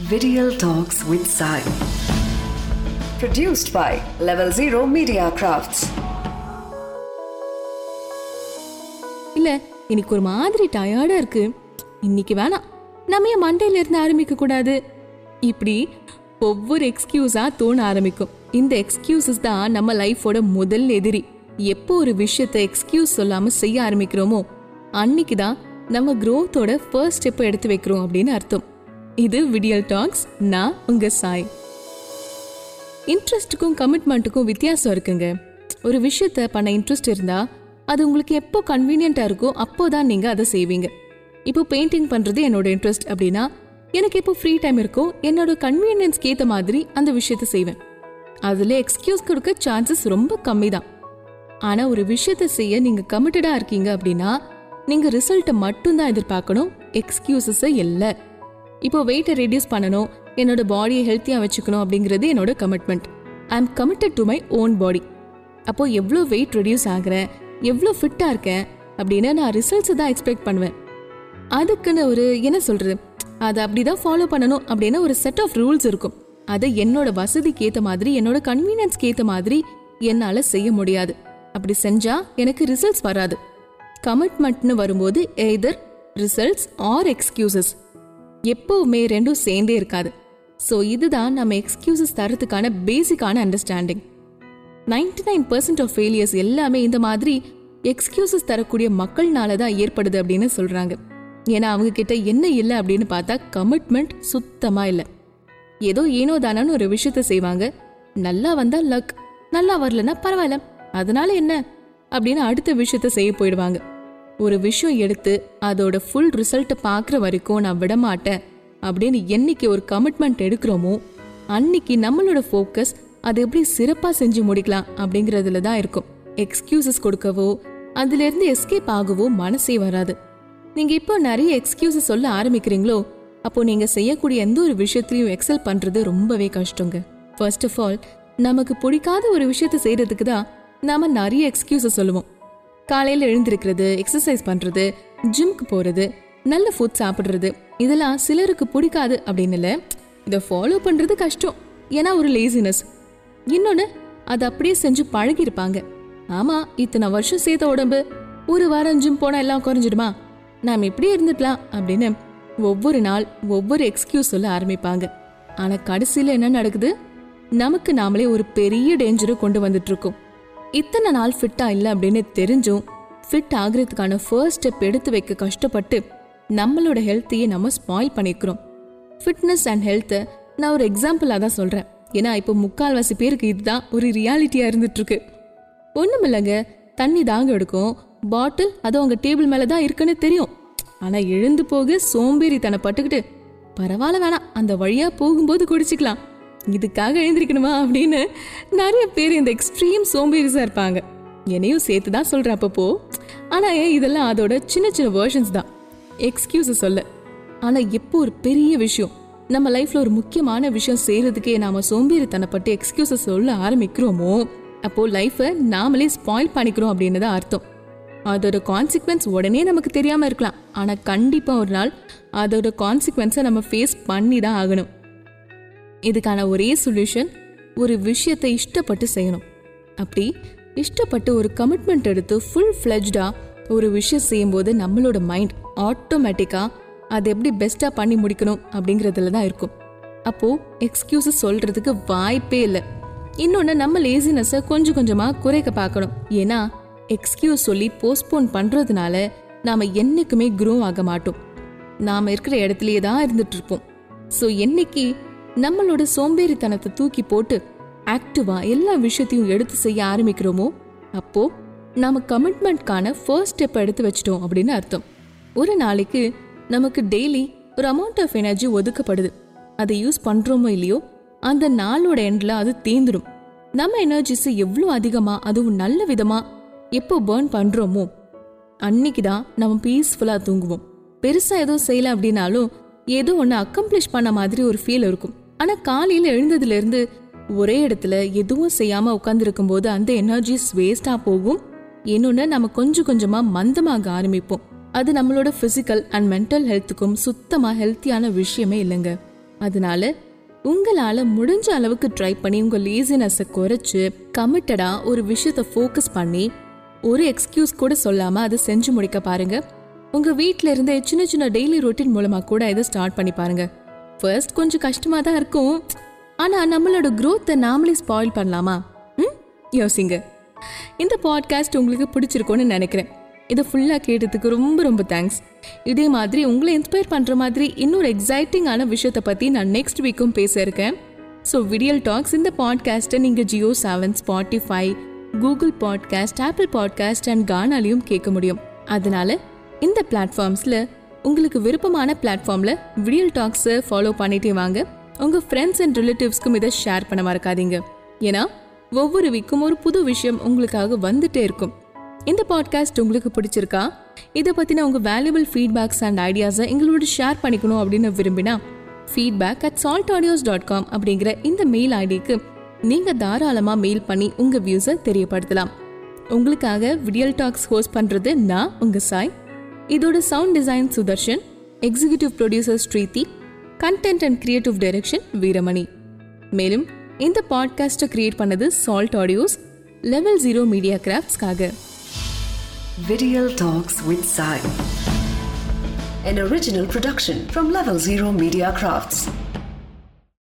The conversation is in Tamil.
Video Talks with Sai. Produced by Level Zero Media Crafts. இல்ல இன்னைக்கு ஒரு மாதிரி டயர்டா இருக்கு. இன்னைக்கு வேணாம். நம்ம ஏன் மண்டையில இருந்து ஆரம்பிக்க கூடாது? இப்படி ஒவ்வொரு எக்ஸ்கியூஸா தோண ஆரம்பிக்கும். இந்த எக்ஸ்கியூசஸ் தான் நம்ம லைஃபோட முதல் எதிரி. எப்போ ஒரு விஷயத்தை எக்ஸ்கியூஸ் சொல்லாம செய்ய ஆரம்பிக்கிறோமோ அன்னைக்கு தான் நம்ம க்ரோத்தோட ஃபர்ஸ்ட் ஸ்டெப்பை எடுத்து வைக்கிறோம் அப்படின்னு அர்த்தம். இது விடியல் டாக்ஸ் நான் உங்க சாய். இன்ட்ரெஸ்ட்டுக்கும் கமிட்மெண்ட்டுக்கும் வித்தியாசம் இருக்குங்க. ஒரு விஷயத்த பண்ண இன்ட்ரெஸ்ட் இருந்தா அது உங்களுக்கு எப்போ கன்வீனியண்டா இருக்கோ அப்போ தான் நீங்க அதை செய்வீங்க. இப்போ பெயிண்டிங் பண்றது என்னோட இன்ட்ரெஸ்ட் அப்படின்னா எனக்கு எப்போ ஃப்ரீ டைம் இருக்கோ என்னோட கன்வீனியன்ஸ்க்கு ஏற்ற மாதிரி அந்த விஷயத்த செய்வேன். அதுல எக்ஸ்கியூஸ் கொடுக்க சான்சஸ் ரொம்ப கம்மி தான் ஆனா ஒரு விஷயத்த செய்ய நீங்க கமிட்டடா இருக்கீங்க அப்படின்னா நீங்க ரிசல்ட்டை மட்டும்தான் எதிர்பார்க்கணும் எக்ஸ்கியூசஸை இல்லை. இப்போ வெயிட்டை ரெடியூஸ் பண்ணணும் என்னோட பாடியை ஹெல்த்தியாக வச்சுக்கணும் அப்படிங்கிறது என்னோட commitment I am committed to my own body அப்போது எவ்வளோ வெயிட் ரெடியூஸ் ஆகுறேன் எவ்வளோ ஃபிட்டாக இருக்கேன் அப்படின்னு நான் ரிசல்ட்ஸை தான் எக்ஸ்பெக்ட் பண்ணுவேன். அதுக்குன்னு ஒரு என்ன சொல்கிறது அதை அப்படி தான் ஃபாலோ பண்ணணும் அப்படின்னு ஒரு செட் ஆஃப் ரூல்ஸ் இருக்கும். அதை என்னோட வசதிக்கு ஏற்ற மாதிரி என்னோட கன்வீனியன்ஸ்க்கு ஏற்ற மாதிரி என்னால் செய்ய முடியாது. அப்படி செஞ்சால் எனக்கு ரிசல்ட்ஸ் வராது. கமிட்மெண்ட்னு வரும்போது எய்தர் ரிசல்ட்ஸ் ஆர் எக்ஸ்கியூசஸ் எப்பவுமே ரெண்டும் சேர்ந்தே இருக்காது. ஸோ இதுதான் நம்ம எக்ஸ்கியூசஸ் தரத்துக்கான பேசிக்கான understanding ninety nine percent of failures எல்லாமே இந்த மாதிரி எக்ஸ்கியூசஸ் தரக்கூடிய மக்கள்னால தான் ஏற்படுது அப்படின்னு சொல்கிறாங்க ஏன்னா அவங்க கிட்ட என்ன இல்லை அப்படின்னு பார்த்தா கமிட்மெண்ட் சுத்தமாக இல்லை. ஏதோ ஏனோ தானோன்னு ஒரு விஷயத்த செய்வாங்க. நல்லா வந்தால் லக் நல்லா வரலன்னா பரவாயில்ல. அதனால என்ன? அப்படின்னு அடுத்த விஷயத்த செய்ய போயிடுவாங்க. ஒரு விஷயம் எடுத்து அதோட ஃபுல் ரிசல்ட்டை பார்க்குற வரைக்கும் நான் விட மாட்டேன் அப்படின்னு என்னைக்கு ஒரு கமிட்மெண்ட் எடுக்கிறோமோ அன்னைக்கு நம்மளோட ஃபோக்கஸ் அது எப்படி சிறப்பாக செஞ்சு முடிக்கலாம் அப்படிங்கிறதுல தான் இருக்கும். எக்ஸ்கியூசஸ் கொடுக்கவோ அதுலேருந்து எஸ்கேப் ஆகவோ மனசே வராது. நீங்க இப்போ நிறைய எக்ஸ்கியூசஸ் சொல்ல ஆரம்பிக்கிறீங்களோ அப்போ நீங்க செய்யக்கூடிய எந்த ஒரு விஷயத்திலையும் எக்ஸல் பண்றது ரொம்பவே கஷ்டங்க. ஃபர்ஸ்ட் ஆஃப் ஆல் நமக்கு பிடிக்காத ஒரு விஷயத்த செய்யறதுக்கு தான் நாம நிறைய எக்ஸ்கியூஸை சொல்லுவோம். காலையில எழுந்திருக்கிறது எக்ஸசைஸ் பண்றது ஜிம்க்கு போறது நல்ல ஃபுட் சாப்பிடுறது இதெல்லாம் சிலருக்கு பிடிக்காது அப்படின்னு இல்லை. இதை ஃபாலோ பண்றது கஷ்டம். ஏன்னா ஒரு லேசினஸ் இன்னொன்னு அதை அப்படியே செஞ்சு பழகிருப்பாங்க ஆமா இத்தனை வருஷம் சேர்த்த உடம்பு ஒரு வாரம் ஜிம் போனா எல்லாம் குறைஞ்சிடுமா? நாம் இப்படி இருந்துக்கலாம் அப்படின்னு ஒவ்வொரு நாள் ஒவ்வொரு எக்ஸ்கியூஸ் சொல்ல ஆரம்பிப்பாங்க. ஆனா கடைசியில் என்ன நடக்குது? நமக்கு நாமளே ஒரு பெரிய டேஞ்சரை கொண்டு வந்துட்டு இருக்கோம். இத்தனை நாள் ஃபிட்டாக இல்லை அப்படின்னு தெரிஞ்சும் ஃபிட் ஆகுறதுக்கான ஃபர்ஸ்ட் ஸ்டெப் எடுத்து வைக்க கஷ்டப்பட்டு நம்மளோட ஹெல்த்தையே நம்ம ஸ்பாயில் பண்ணிக்கிறோம். ஃபிட்னஸ் அண்ட் ஹெல்த்தை நான் ஒரு எக்ஸாம்பிளாக தான் சொல்கிறேன் ஏன்னா இப்போ முக்கால்வாசி பேருக்கு இதுதான் ஒரு ரியாலிட்டியாக இருந்துட்டுருக்கு. ஒன்றும் இல்லைங்க தண்ணி தாங்க எடுக்கும். பாட்டில் அது உங்கள் டேபிள் மேலே தான் இருக்குன்னு தெரியும். ஆனால் எழுந்து போக சோம்பேறித்தனை பட்டுக்கிட்டு பரவாயில்ல வேணாம் அந்த வழியாக போகும்போது குடிச்சிக்கலாம். இதுக்காக எழுந்திருக்கணுமா அப்படின்னு நிறைய பேர் இந்த எக்ஸ்ட்ரீம் சோம்பேறிஸாக இருப்பாங்க. என்னையும் சேர்த்து தான் சொல்கிறேன் அப்பப்போ ஆனால் இதெல்லாம் அதோட சின்ன சின்ன வேர்ஷன்ஸ் தான். எக்ஸ்கியூஸை சொல்ல. ஆனால் எப்போ ஒரு பெரிய விஷயம். நம்ம லைஃப்பில் ஒரு முக்கியமான விஷயம் செய்கிறதுக்கே நாம் சோம்பேறித்தனப்பட்டு எக்ஸ்கியூஸை சொல்ல ஆரம்பிக்கிறோமோ அப்போது லைஃப்பை நாமளே ஸ்பாயில் பண்ணிக்கிறோம் அப்படின்னு தான் அர்த்தம். அதோட கான்சிக்வன்ஸ் உடனே நமக்கு தெரியாமல் இருக்கலாம். ஆனால் கண்டிப்பாக ஒரு நாள் அதோட கான்சிக்வன்ஸை நம்ம ஃபேஸ் பண்ணி தான் ஆகணும். இதுக்கான ஒரே சொல்யூஷன் ஒரு விஷயத்தை இஷ்டப்பட்டு செய்யணும். அப்படி இஷ்டப்பட்டு ஒரு கமிட்மெண்ட் எடுத்து ஃபுல் ஃப்ளெஜ்டாக ஒரு விஷயம் செய்யும்போது நம்மளோட மைண்ட் ஆட்டோமேட்டிக்காக அதை எப்படி பெஸ்ட்டாக பண்ணி முடிக்கணும் அப்படிங்கிறதுல தான் இருக்கும். அப்போது எக்ஸ்கியூஸஸ் சொல்கிறதுக்கு வாய்ப்பே இல்லை. இன்னொன்று நம்ம லேசினஸை கொஞ்சம் கொஞ்சமாக குறைக்க பார்க்கணும். ஏன்னா எக்ஸ்கியூஸ் சொல்லி போஸ்ட்போன் பண்ணுறதுனால நாம் என்னைக்குமே குரோ ஆக மாட்டோம். நாம் இருக்கிற இடத்துலையே தான் இருந்துகிட்ருப்போம் ஸோ என்னைக்கு நம்மளோட சோம்பேறித்தனத்தை தூக்கி போட்டு ஆக்டிவா எல்லா விஷயத்தையும் எடுத்து செய்ய ஆரம்பிக்கிறோமோ? அப்போ நாம கமிட்மெண்ட்கான ஃபர்ஸ்ட் ஸ்டெப் எடுத்து வச்சிட்டோம் அப்படின்னு அர்த்தம். ஒரு நாளைக்கு நமக்கு டெய்லி ஒரு அமௌண்ட் ஆஃப் எனர்ஜி ஒதுக்கப்படுது. அதை யூஸ் பண்றோமோ இல்லையோ அந்த நாளோட எண்ட்ல அது தீந்துடும் நம்ம எனர்ஜிஸ் எவ்வளோ அதிகமா அதுவும் நல்ல விதமா எப்போ பேர்ன் பண்றோமோ அன்னைக்கு தான் நம்ம பீஸ்ஃபுல்லா தூங்குவோம். பெருசா எதுவும் செய்யல அப்படின்னாலும் ஏதோ ஒன்று அக்கம்ப்ளிஷ் பண்ண மாதிரி ஒரு ஃபீல் இருக்கும். ஆனா காலையில எழுந்ததுல இருந்து ஒரே இடத்துல எதுவும் செய்யாம உட்காந்துருக்கும் போது அந்த எனர்ஜிஸ் வேஸ்டா போகும். இன்னொன்னு நம்ம கொஞ்சம் கொஞ்சமா மந்தமாக ஆரம்பிப்போம். அது நம்மளோட பிசிக்கல் அண்ட் மென்டல் ஹெல்த்துக்கும் சுத்தமா ஹெல்த்தியான விஷயமே இல்லைங்க. அதனால உங்களால முடிஞ்ச அளவுக்கு ட்ரை பண்ணி உங்க லேசினஸை குறைச்சு கமிட்டடா ஒரு விஷயத்த ஃபோக்கஸ் பண்ணி ஒரு எக்ஸ்கியூஸ் கூட சொல்லாம அதை செஞ்சு முடிக்க பாருங்க. உங்க வீட்டில இருந்த சின்ன சின்ன டெய்லி ரொட்டீன் மூலமா கூட இதை ஸ்டார்ட் பண்ணி பாருங்க. ஃபர்ஸ்ட் கொஞ்சம் கஷ்டமாக தான் இருக்கும். ஆனால் நம்மளோட க்ரோத்தை நாமளே ஸ்பாயில் பண்ணலாமா? ம்? யோசிங்க. இந்த பாட்காஸ்ட் உங்களுக்கு பிடிச்சிருக்கோன்னு நினைக்கிறேன். இதை ஃபுல்லாக கேட்டதுக்கு ரொம்ப ரொம்ப தேங்க்ஸ் இதே மாதிரி உங்களை இன்ஸ்பயர் பண்ணுற மாதிரி இன்னொரு எக்ஸைட்டிங்கான விஷயத்தை பற்றி நான் நெக்ஸ்ட் வீக்கும் பேச இருக்கேன். ஸோ விடியல் டாக்ஸ் இந்த பாட்காஸ்ட்டை நீங்கள் Jio Saavn Spotify Google podcast Apple podcast and கானாலையும் கேட்க முடியும். அதனால இந்த பிளாட்ஃபார்ம்ஸில் உங்களுக்கு விருப்பமான பிளாட்ஃபார்மில் விடியல் டாக்ஸை ஃபாலோ பண்ணிட்டே வாங்க. உங்கள் ஃப்ரெண்ட்ஸ் அண்ட் ரிலேட்டிவ்ஸ்க்கும் இதை ஷேர் பண்ண மறக்காதீங்க. ஏன்னா ஒவ்வொரு வீக்கும் ஒரு புது விஷயம் உங்களுக்காக வந்துட்டே இருக்கும். இந்த பாட்காஸ்ட் உங்களுக்கு பிடிச்சிருக்கா? இதை பற்றின உங்கள் வேல்யூபிள் ஃபீட்பேக்ஸ் அண்ட் ஐடியாஸை எங்களோட ஷேர் பண்ணிக்கணும் அப்படின்னு விரும்பினா feedback at salt audios dot com அப்படிங்கிற இந்த மெயில் ஐடிக்கு நீங்கள் தாராளமாக மெயில் பண்ணி உங்கள் வியூஸை தெரியப்படுத்தலாம். உங்களுக்காக விடியல் டாக்ஸ் ஹோஸ்ட் பண்ணுறது நான் உங்கள் சாய். இதோட sound design Sudarshan executive producer Sridhi content and creative direction Veeramani. மேலும் இந்த பாட்காஸ்ட்டை கிரியேட் பண்ணது salt audios level zero media கிராஃப்ட்ஸ்க்காக Video talks with Sai An original production from Level Zero Media Crafts.